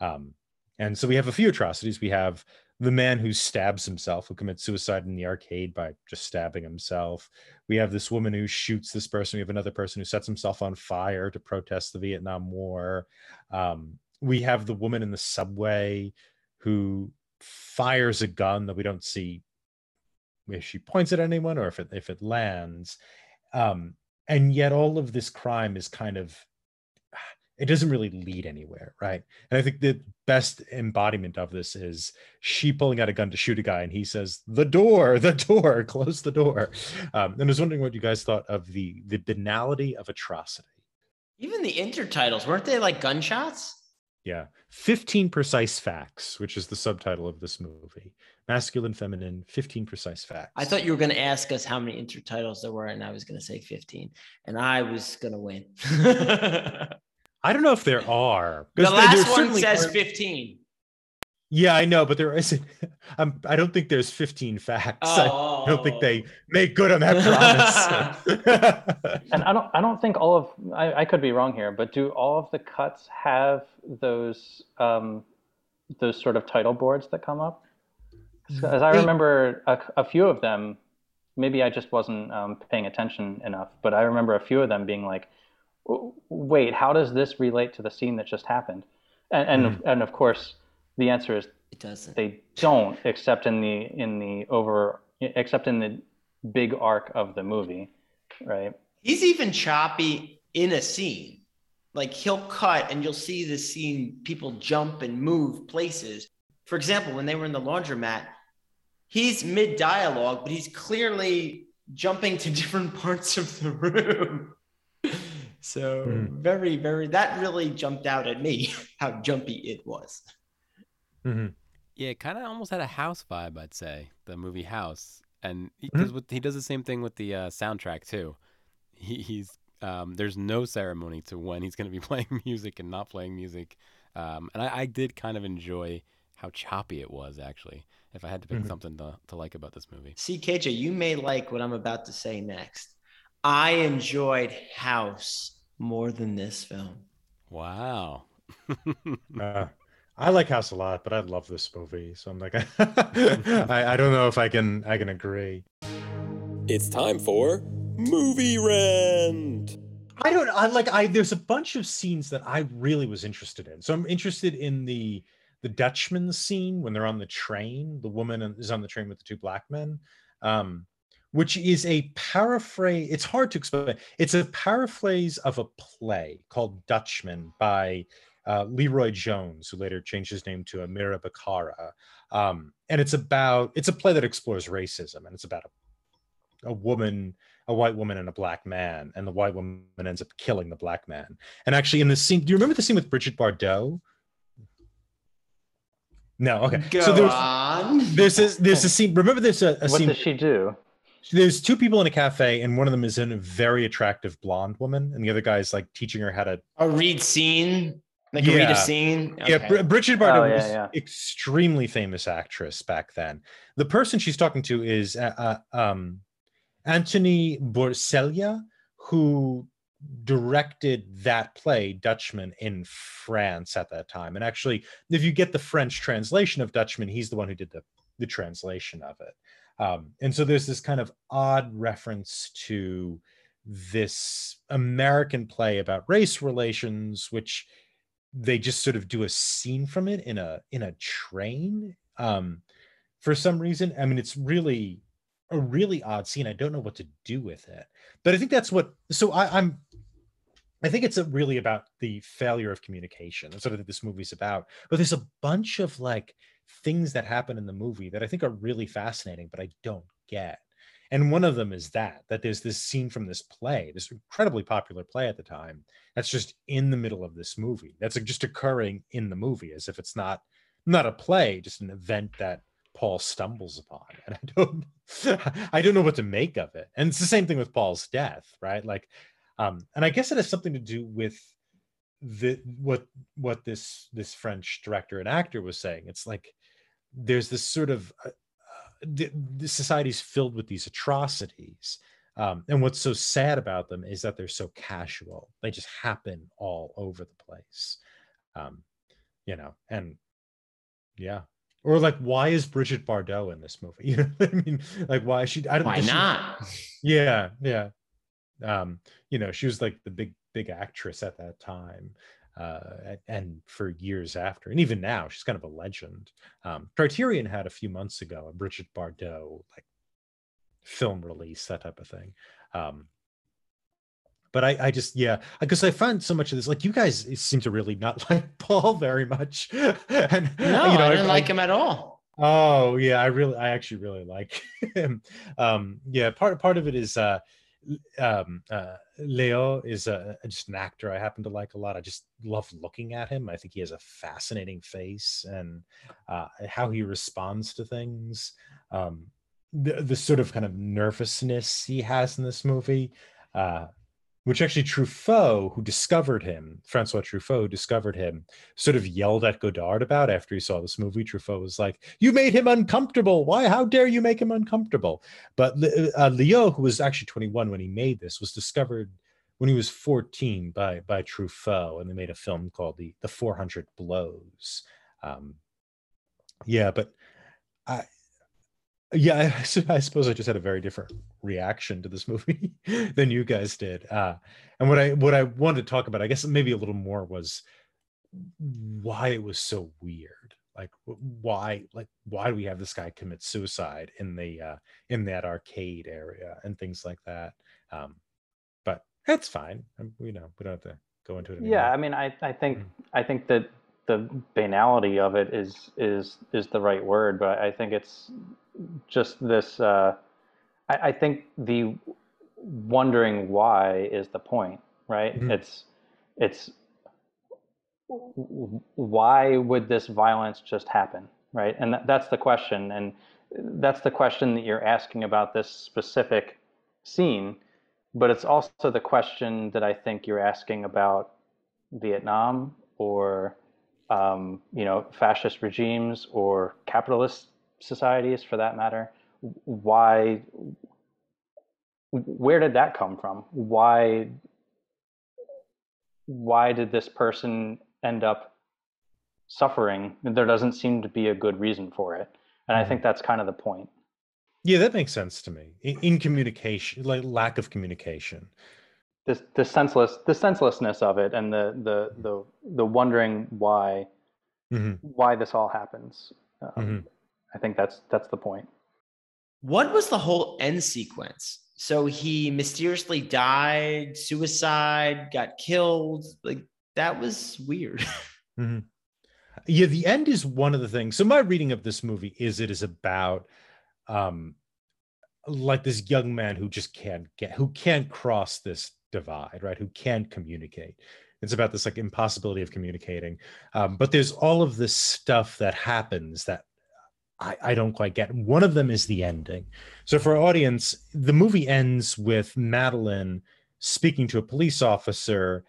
Um, and so we have a few atrocities. We have the man who stabs himself, who commits suicide in the arcade by just stabbing himself. We have this woman who shoots this person. We have another person who sets himself on fire to protest the Vietnam War. Um, we have the woman in the subway who fires a gun that we don't see if she points at anyone or if it if it lands. Um and yet all of this crime is kind of it doesn't really lead anywhere right? And i think the best embodiment of this is she pulling out a gun to shoot a guy and he says the door the door close the door. Um, and i was wondering what you guys thought of the the banality of atrocity. Even the intertitles weren't they like gunshots? Yeah. 15 Precise Facts, which is the subtitle of this movie. Masculine, feminine, 15 precise facts. I thought you were going to ask us how many intertitles there were, and I was going to say 15, and I was going to win. I don't know if there are. there last one says are- 15. Yeah, I know, but there isn't. I'm, I don't think there's 15 facts. I Oh, don't think they make good on that promise. And I don't I don't think all of I, I could be wrong here, but do all of the cuts have those um, those sort of title boards that come up? As I remember a, a few of them, maybe I just wasn't um, paying attention enough, but I remember a few of them being like, "Wait, how does this relate to the scene that just happened?" And and, and of course, the answer is It doesn't. they don't, except in the in the over except in the big arc of the movie, right? He's even choppy in a scene. Like he'll cut and you'll see the scene, people jump and move places. For example, when they were in the laundromat, he's mid dialogue, but he's clearly jumping to different parts of the room. So Mhm. very, very that really jumped out at me how jumpy it was. Mhm. Yeah, it kind of almost had a house vibe, I'd say, the movie House, and Mm-hmm. because he does the same thing with the uh, soundtrack too. He, he's um, there's no ceremony to when he's going to be playing music and not playing music, um, and I, I did kind of enjoy how choppy it was actually. If I had to pick Mhm. something to, to like about this movie, See, KJ, you may like what I'm about to say next. I enjoyed House more than this film. wow. Uh, I like House a lot, but I love this movie, so I'm like, I, I don't know if I can I can agree. It's time for Movie Rent. I don't I like I there's a bunch of scenes that I really was interested in. So I'm interested in the the Dutchman scene when they're on the train. The woman is on the train with the two black men. Um which is a paraphrase it's hard to explain. It's a paraphrase of a play called Dutchman by uh, LeRoi Jones, who later changed his name to Amiri Baraka. Um, and it's about it's a play that explores racism, and it's about a, a woman a white woman and a black man, and the white woman ends up killing the black man. And actually, in the scene, do you remember the scene with Bridget Bardot? No, okay. Go so there's on. there's a, there's a scene. Remember, there's a, a what scene. does she do? There's two people in a cafe, and one of them is in a very attractive blonde woman, and the other guy is like teaching her how to. A read scene, like a read Yeah. a scene. Yeah, Br- Bridget Bardot Oh, yeah, was yeah. extremely famous actress back then. The person she's talking to is uh, uh, um, Anthony Bourseiller, who directed that play Dutchman in France at that time. And actually, if you get the French translation of Dutchman, he's the one who did the the translation of it. Um, and so there's this kind of odd reference to this American play about race relations, which they just sort of do a scene from it in a in a train. Um, for some reason, I mean, it's really a really odd scene. I don't know what to do with it, but I think that's what. So I, I'm I think it's really about the failure of communication. That's what I think this movie's about. But there's a bunch of like things that happen in the movie that I think are really fascinating, but I don't get. And one of them is that that there's this scene from this play, this incredibly popular play at the time, that's just in the middle of this movie. That's just occurring in the movie, as if it's not not a play, just an event that Paul stumbles upon. And I don't I don't know what to make of it. And it's the same thing with Paul's death, right? Like um, and I guess it has something to do with the what what this this French director and actor was saying. It's like there's this sort of uh, the, society is filled with these atrocities. Um, and what's so sad about them is that they're so casual. They just happen all over the place. Um, you know, and yeah. Or like, why is Bridget Bardot in this movie? You know I mean? Like, why is she? I don't. Why she, not? Yeah, yeah um you know she was like the big big actress at that time uh and for years after and even now she's kind of a legend. Um criterion had a few months ago a Bridget bardot like film release that type of thing. Um but I, I just yeah because i find so much of this like you guys seem to really not like paul very much. And no you know, i didn't I, like him at all. Oh yeah i really i actually really like him. Um yeah part part of it is uh um, uh, Léaud is a, just an actor I happen to like a lot. I just love looking at him. I think he has a fascinating face and uh, how he responds to things. Um, the, the sort of kind of nervousness he has in this movie. Uh, which actually Truffaut, who discovered him, Francois Truffaut, discovered him, sort of yelled at Godard about after he saw this movie. Truffaut was like, "You made him uncomfortable. Why? How dare you make him uncomfortable?" But uh, Léaud, who was actually 21 when he made this, was discovered when he was 14 by by Truffaut, and they made a film called the the 400 Blows. Um, yeah, but I yeah I, I, suppose i just had a very different reaction to this movie than you guys did uh, and what i what i wanted to talk about i guess maybe a little more was why it was so weird like why like why do we have this guy commit suicide in the uh in that arcade area and things like that um but that's fine um, you know we don't have to go into it anymore. yeah i mean i i think mm. i think that the banality of it is is is the right word but i think it's just this. Uh, I, I, think the wondering why is the point, right? Mm-hmm. It's it's why would this violence just happen, right? And th- that's the question, and that's the question that you're asking about this specific scene. But it's also the question that I think you're asking about Vietnam or um, you know fascist regimes or capitalist societies for that matter. Why where did that come from? Why why did this person end up suffering? There doesn't seem to be a good reason for it. And i mm-hmm. think that's kind of the point. Yeah that makes sense to me. In, in communication like lack of communication this the senseless the senselessness of it and the the the, the wondering why mm-hmm. why this all happens um, mm-hmm. I think that's that's the point. What was the whole end sequence? So he mysteriously died, suicide, got killed. Like that was weird. mm-hmm. Yeah, the end is one of the things. So my reading of this movie is it is about um like this young man who just can't get who can't cross this divide, right? Who can't communicate. It's about this like impossibility of communicating. Um, but there's all of this stuff that happens that I, I don't quite get. One of them is the ending. So for our audience, the movie ends with Madeleine speaking to a police officer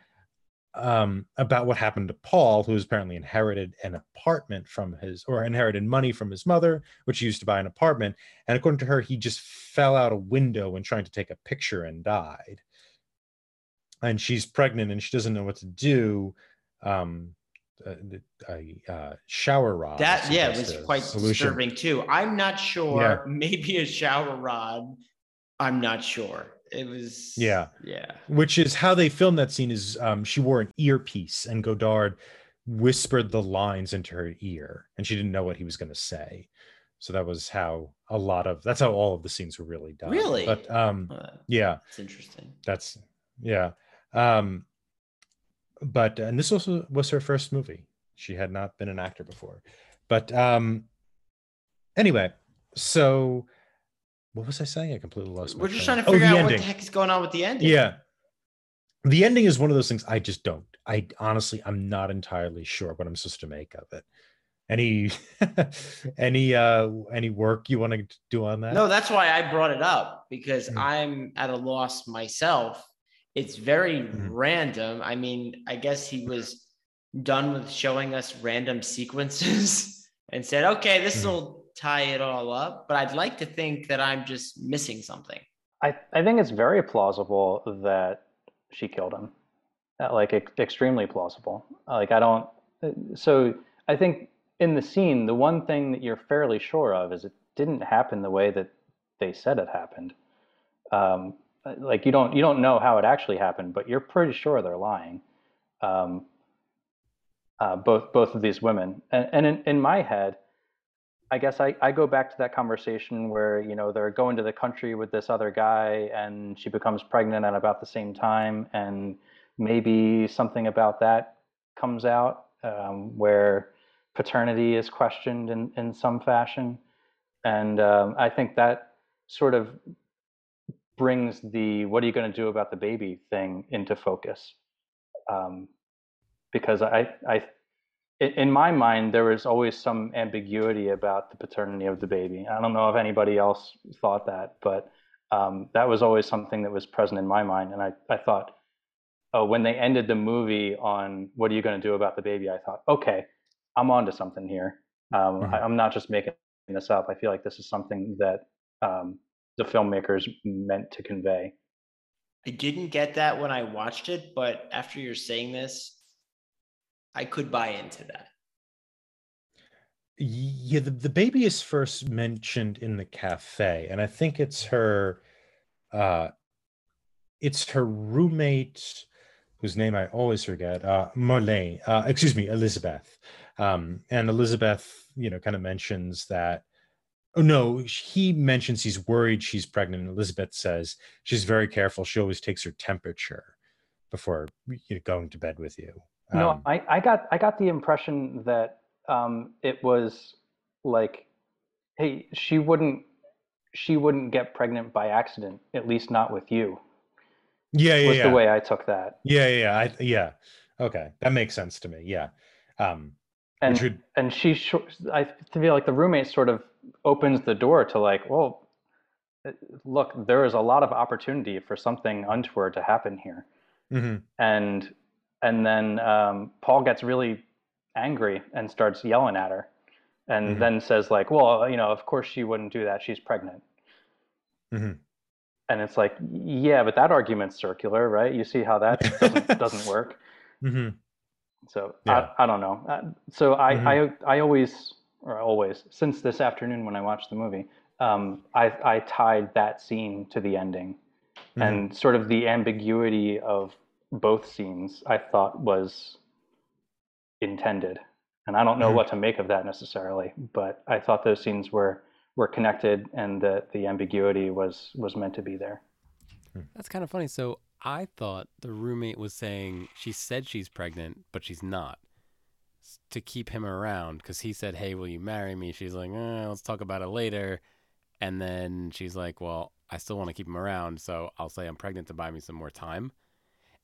um, about what happened to Paul, who apparently inherited an apartment from his, or inherited money from his mother, which he used to buy an apartment. And according to her, he just fell out a window when trying to take a picture and died. And she's pregnant and she doesn't know what to do. Um, a, a shower rod. That yeah, it was quite solution. disturbing too. I'm not sure. Yeah. Maybe a shower rod. I'm not sure. It was yeah yeah. Which is how they filmed that scene. Is um, she wore an earpiece and Godard whispered the lines into her ear, and she didn't know what he was going to say. So that was how a lot of that's how all of the scenes were really done. Really, but um, uh, yeah, it's interesting. That's yeah. Um, but and this also was her first movie. She had not been an actor before. But um anyway, so what was I saying? I completely lost. We're just trying to figure oh, out what the heck is going on with the ending. Yeah, the ending is one of those things I just don't. I honestly, I'm not entirely sure what I'm supposed to make of it. Any, any, uh, any work you want to do on that? No, that's why I brought it up because mm. I'm at a loss myself. It's very mm. random. I mean, I guess he was done with showing us random sequences and said, "Okay, this will." Mm tie it all up, but I'd like to think that I'm just missing something. I, I think it's very plausible that she killed him. Uh, like ex- extremely plausible. Like I don't. Uh, so I think in the scene, the one thing that you're fairly sure of is it didn't happen the way that they said it happened. Um, like you don't you don't know how it actually happened, but you're pretty sure they're lying. Um, uh, both both of these women, and, and in, in my head, I guess I, I go back to that conversation where, you know, they're going to the country with this other guy and she becomes pregnant at about the same time. And maybe something about that comes out um, where paternity is questioned in, in some fashion. And um, I think that sort of brings the what are you going to do about the baby thing into focus. Um, because I, I in my mind, there was always some ambiguity about the paternity of the baby. I don't know if anybody else thought that, but um, that was always something that was present in my mind. And I, I thought, oh, when they ended the movie on what are you going to do about the baby, I thought, okay, I'm onto something here. Um, mm-hmm. I, am not just making this up. I feel like this is something that um, the filmmakers meant to convey. I didn't get that when I watched it, but after you're saying this, I could buy into that. Yeah, the, the baby is first mentioned in the cafe, and I think it's her uh it's her roommate whose name I always forget, uh Marlene, uh excuse me, Elizabeth. Um and Elizabeth, you know, kind of mentions that Oh no, he mentions he's worried she's pregnant. Elizabeth says she's very careful. She always takes her temperature before going to bed with you. No, um, I, I got I got the impression that um, it was like, hey, she wouldn't she wouldn't get pregnant by accident, at least not with you. Yeah, yeah, was yeah. the way I took that. Yeah, yeah, yeah. I, yeah. Okay, that makes sense to me. Yeah. Um, and would... and she, I feel like the roommate sort of opens the door to like, well, look, there is a lot of opportunity for something untoward to happen here, mm-hmm. and and then um, Paul gets really angry and starts yelling at her, and mm-hmm. then says like, "Well, you know, of course she wouldn't do that. She's pregnant." Mm-hmm. And it's like, yeah, but that argument's circular, right? You see how that doesn't, doesn't work. Mm-hmm. So yeah. I, I don't know. Uh, so I, mm-hmm. I I always or always since this afternoon when I watched the movie, um, I I tied that scene to the ending, mm-hmm. and sort of the ambiguity of both scenes I thought was intended. And I don't know mm-hmm. what to make of that necessarily, but I thought those scenes were were connected and that the ambiguity was was meant to be there. Hmm. That's kind of funny. So I thought the roommate was saying she said she's pregnant, but she's not. To keep him around, because he said, "Hey, will you marry me?" She's like, eh, "Let's talk about it later," and then she's like, "Well, I still want to keep him around, so I'll say I'm pregnant to buy me some more time."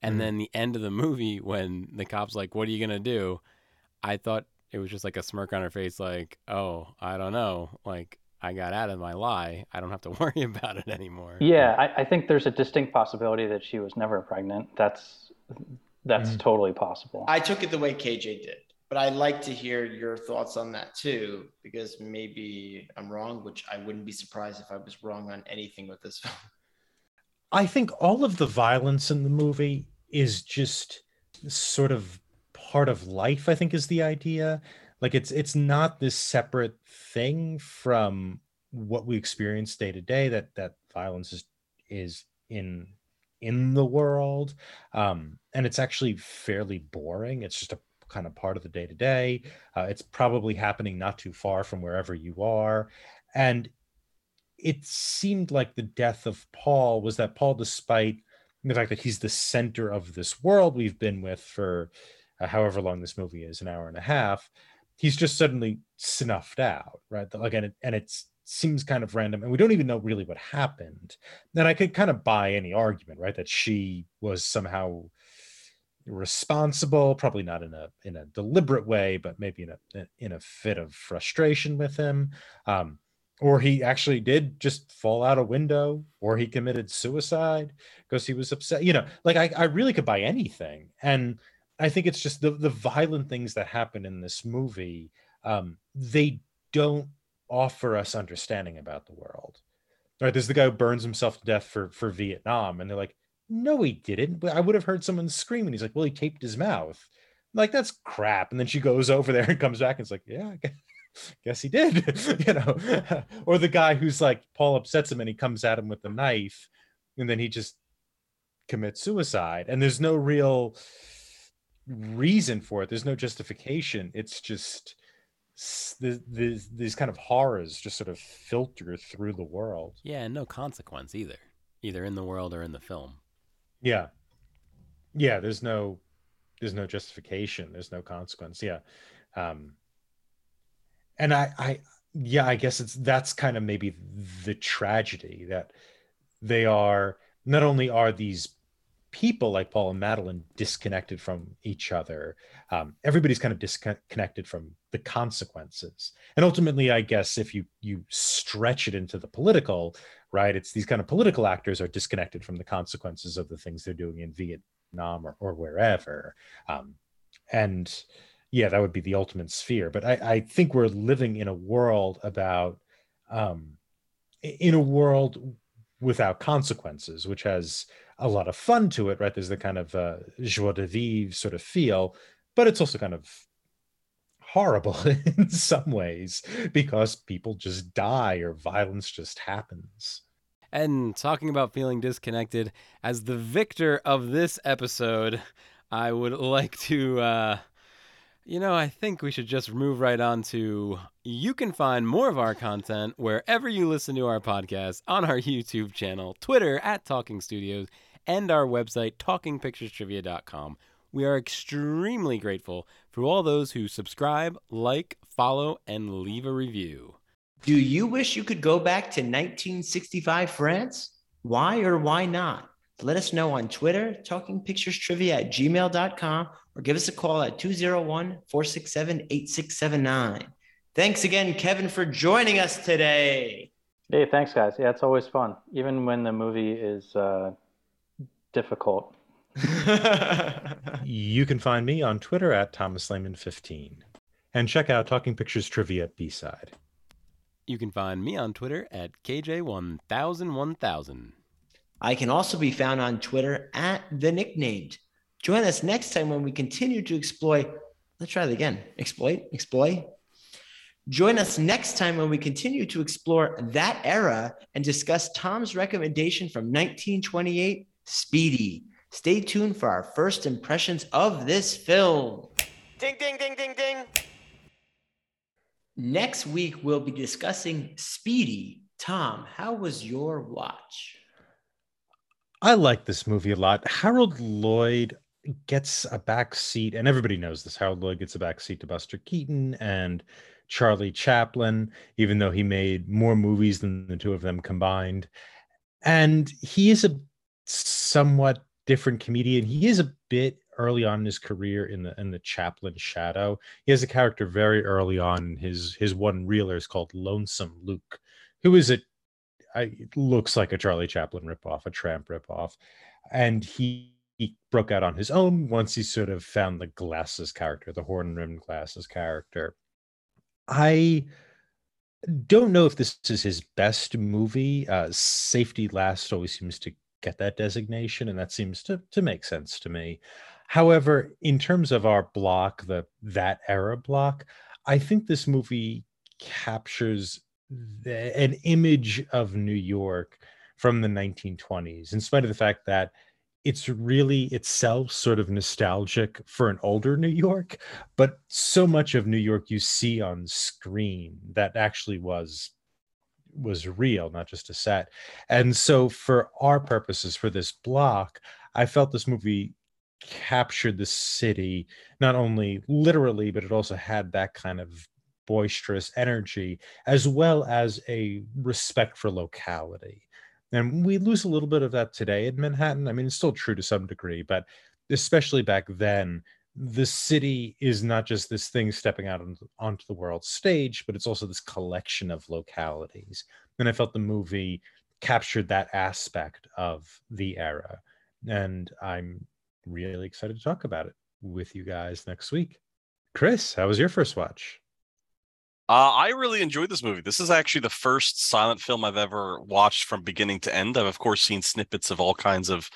And mm then the end of the movie, when the cop's like, "What are you gonna do?" I thought it was just like a smirk on her face, like, "Oh, I don't know." Like I got out of my lie. I don't have to worry about it anymore. Yeah, I, I think there's a distinct possibility that she was never pregnant. That's that's mm totally possible. I took it the way KJ did, but I'd like to hear your thoughts on that too, because maybe I'm wrong, which I wouldn't be surprised if I was wrong on anything with this film. I think all of the violence in the movie is just sort of part of life, I think is the idea. Like it's it's not this separate thing from what we experience day to day that that violence is is in in the world um and it's actually fairly boring it's just a kind of part of the day to day it's probably happening not too far from wherever you are and it seemed like the death of Paul was that Paul, despite the fact that he's the center of this world we've been with for uh, however long this movie is, an hour and a half, he's just suddenly snuffed out, right? Like, and it, and it seems kind of random, and we don't even know really what happened. Then I could kind of buy any argument, right, that she was somehow responsible, probably not in a in a deliberate way, but maybe in a in a fit of frustration with him. Um, or he actually did just fall out a window or he committed suicide because he was upset you know like I, I really could buy anything. And i think it's just the, the violent things that happen in this movie um, they don't offer us understanding about the world. Right? There's the guy who burns himself to death for for vietnam and they're like no he didn't i would have heard someone screaming. he's like well he taped his mouth. Like that's crap and then she goes over there and comes back and it's like yeah guess he did you know? Or the guy who's like paul upsets him and he comes at him with a knife and then he just commits suicide and there's no real reason for it. There's no justification. It's just these, these kind of horrors just sort of filter through the world. Yeah and no consequence either either in the world or in the film yeah yeah there's no there's no justification there's no consequence yeah um and I, I, yeah, I guess it's that's kind of maybe the tragedy that they are not only are these people like Paul and Madeleine disconnected from each other. Um, everybody's kind of disconnected from the consequences. And ultimately, I guess if you you stretch it into the political, right, it's these kind of political actors are disconnected from the consequences of the things they're doing in Vietnam or, or wherever. Um, and yeah, that would be the ultimate sphere. But I, I think we're living in a world about um, in a world without consequences, which has a lot of fun to it, right? There's the kind of uh, joie de vivre sort of feel, but it's also kind of horrible in some ways because people just die or violence just happens. And talking about feeling disconnected, as the victor of this episode, I would like to uh, you know, I think we should just move right on to you can find more of our content wherever you listen to our podcast on our YouTube channel, Twitter at Talking Studios, and our website, talkingpicturestrivia.com. We are extremely grateful for all those who subscribe, like, follow, and leave a review. Do you wish you could go back to 1965 France? Why or why not? Let us know on Twitter, talkingpicturestrivia at gmail.com, or give us a call at 201 467 8679. Thanks again, Kevin, for joining us today. Hey, thanks, guys. Yeah, it's always fun, even when the movie is uh, difficult. You can find me on Twitter at Thomas Lehman15 and check out Talking Pictures Trivia at B Side. You can find me on Twitter at KJ10001000. I can also be found on Twitter at the nicknamed. Join us next time when we continue to exploit. Let's try that again. Exploit, exploit. Join us next time when we continue to explore that era and discuss Tom's recommendation from 1928, Speedy. Stay tuned for our first impressions of this film. Ding, ding, ding, ding, ding. Next week, we'll be discussing Speedy. Tom, how was your watch? I like this movie a lot. Harold Lloyd gets a back seat, and everybody knows this. Harold Lloyd gets a back seat to Buster Keaton and Charlie Chaplin, even though he made more movies than the two of them combined. And he is a somewhat different comedian. He is a bit early on in his career in the in the Chaplin shadow. He has a character very early on. His his one reeler is called Lonesome Luke, who is a I, looks like a Charlie Chaplin ripoff, a tramp ripoff. And he, he broke out on his own once he sort of found the glasses character, the horn rimmed glasses character. I don't know if this is his best movie. Uh, Safety Last always seems to get that designation, and that seems to, to make sense to me. However, in terms of our block, the that era block, I think this movie captures the, an image of New York from the 1920s, in spite of the fact that it's really itself sort of nostalgic for an older New York, but so much of New York you see on screen that actually was was real, not just a set. And so, for our purposes, for this block, I felt this movie captured the city not only literally, but it also had that kind of boisterous energy, as well as a respect for locality. And we lose a little bit of that today in Manhattan. I mean, it's still true to some degree, but especially back then, the city is not just this thing stepping out onto the world stage, but it's also this collection of localities. And I felt the movie captured that aspect of the era. And I'm really excited to talk about it with you guys next week. Chris, how was your first watch? Uh, I really enjoyed this movie. This is actually the first silent film I've ever watched from beginning to end. I've of course seen snippets of all kinds of,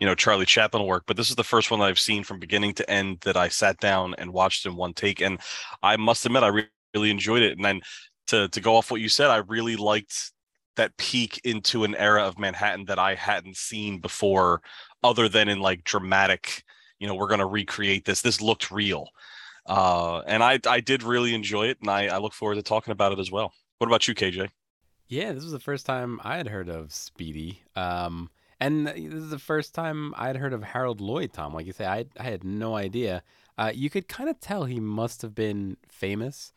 you know, Charlie Chaplin work, but this is the first one I've seen from beginning to end that I sat down and watched in one take. And I must admit, I really enjoyed it. And then to to go off what you said, I really liked that peek into an era of Manhattan that I hadn't seen before, other than in like dramatic. You know, we're going to recreate this. This looked real uh, and I I did really enjoy it, and I, I look forward to talking about it as well. What about you, KJ? Yeah, this was the first time I had heard of Speedy. Um, and this is the first time I'd heard of Harold Lloyd, Tom. Like you say, I, I had no idea. Uh, you could kind of tell he must have been famous.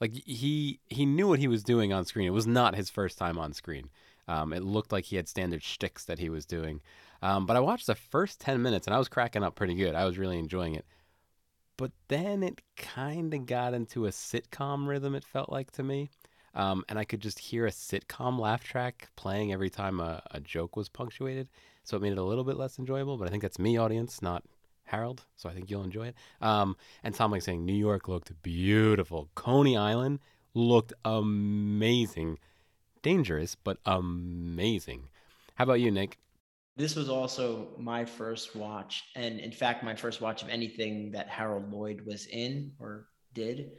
Like he he knew what he was doing on screen. It was not his first time on screen. Um, it looked like he had standard shticks that he was doing. Um, but I watched the first ten minutes and I was cracking up pretty good. I was really enjoying it but then it kind of got into a sitcom rhythm, it felt like to me. Um, and I could just hear a sitcom laugh track playing every time a, a joke was punctuated. So it made it a little bit less enjoyable, but I think that's me, audience, not Harold. So I think you'll enjoy it. Um, and Tom like saying New York looked beautiful. Coney Island looked amazing. Dangerous, but amazing. How about you, Nick? This was also my first watch and in fact my first watch of anything that harold lloyd was in or did.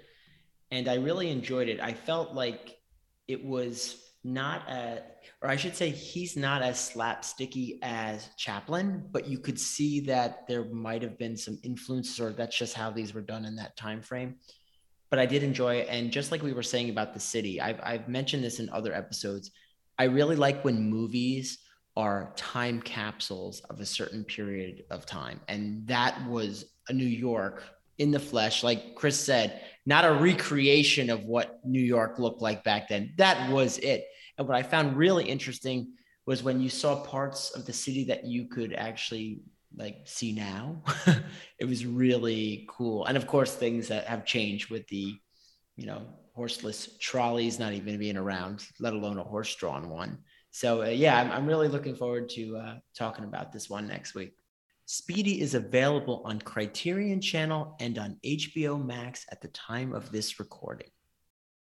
And i really enjoyed it. I felt like it was not a or i should say he's not as slapsticky as chaplin but you could see that there might have been some influences or that's just how these were done in that time frame. But i did enjoy it and just like we were saying about the city i've, I've mentioned this in other episodes i really like when movies are time capsules of a certain period of time. And that was a New York in the flesh, like Chris said, not a recreation of what New York looked like back then. That was it. And what I found really interesting was when you saw parts of the city that you could actually like see now. it was really cool. And of course, things that have changed with the, you know, horseless trolleys not even being around, let alone a horse drawn one. So uh, yeah, I'm, I'm really looking forward to uh, talking about this one next week. Speedy is available on Criterion Channel and on HBO Max at the time of this recording.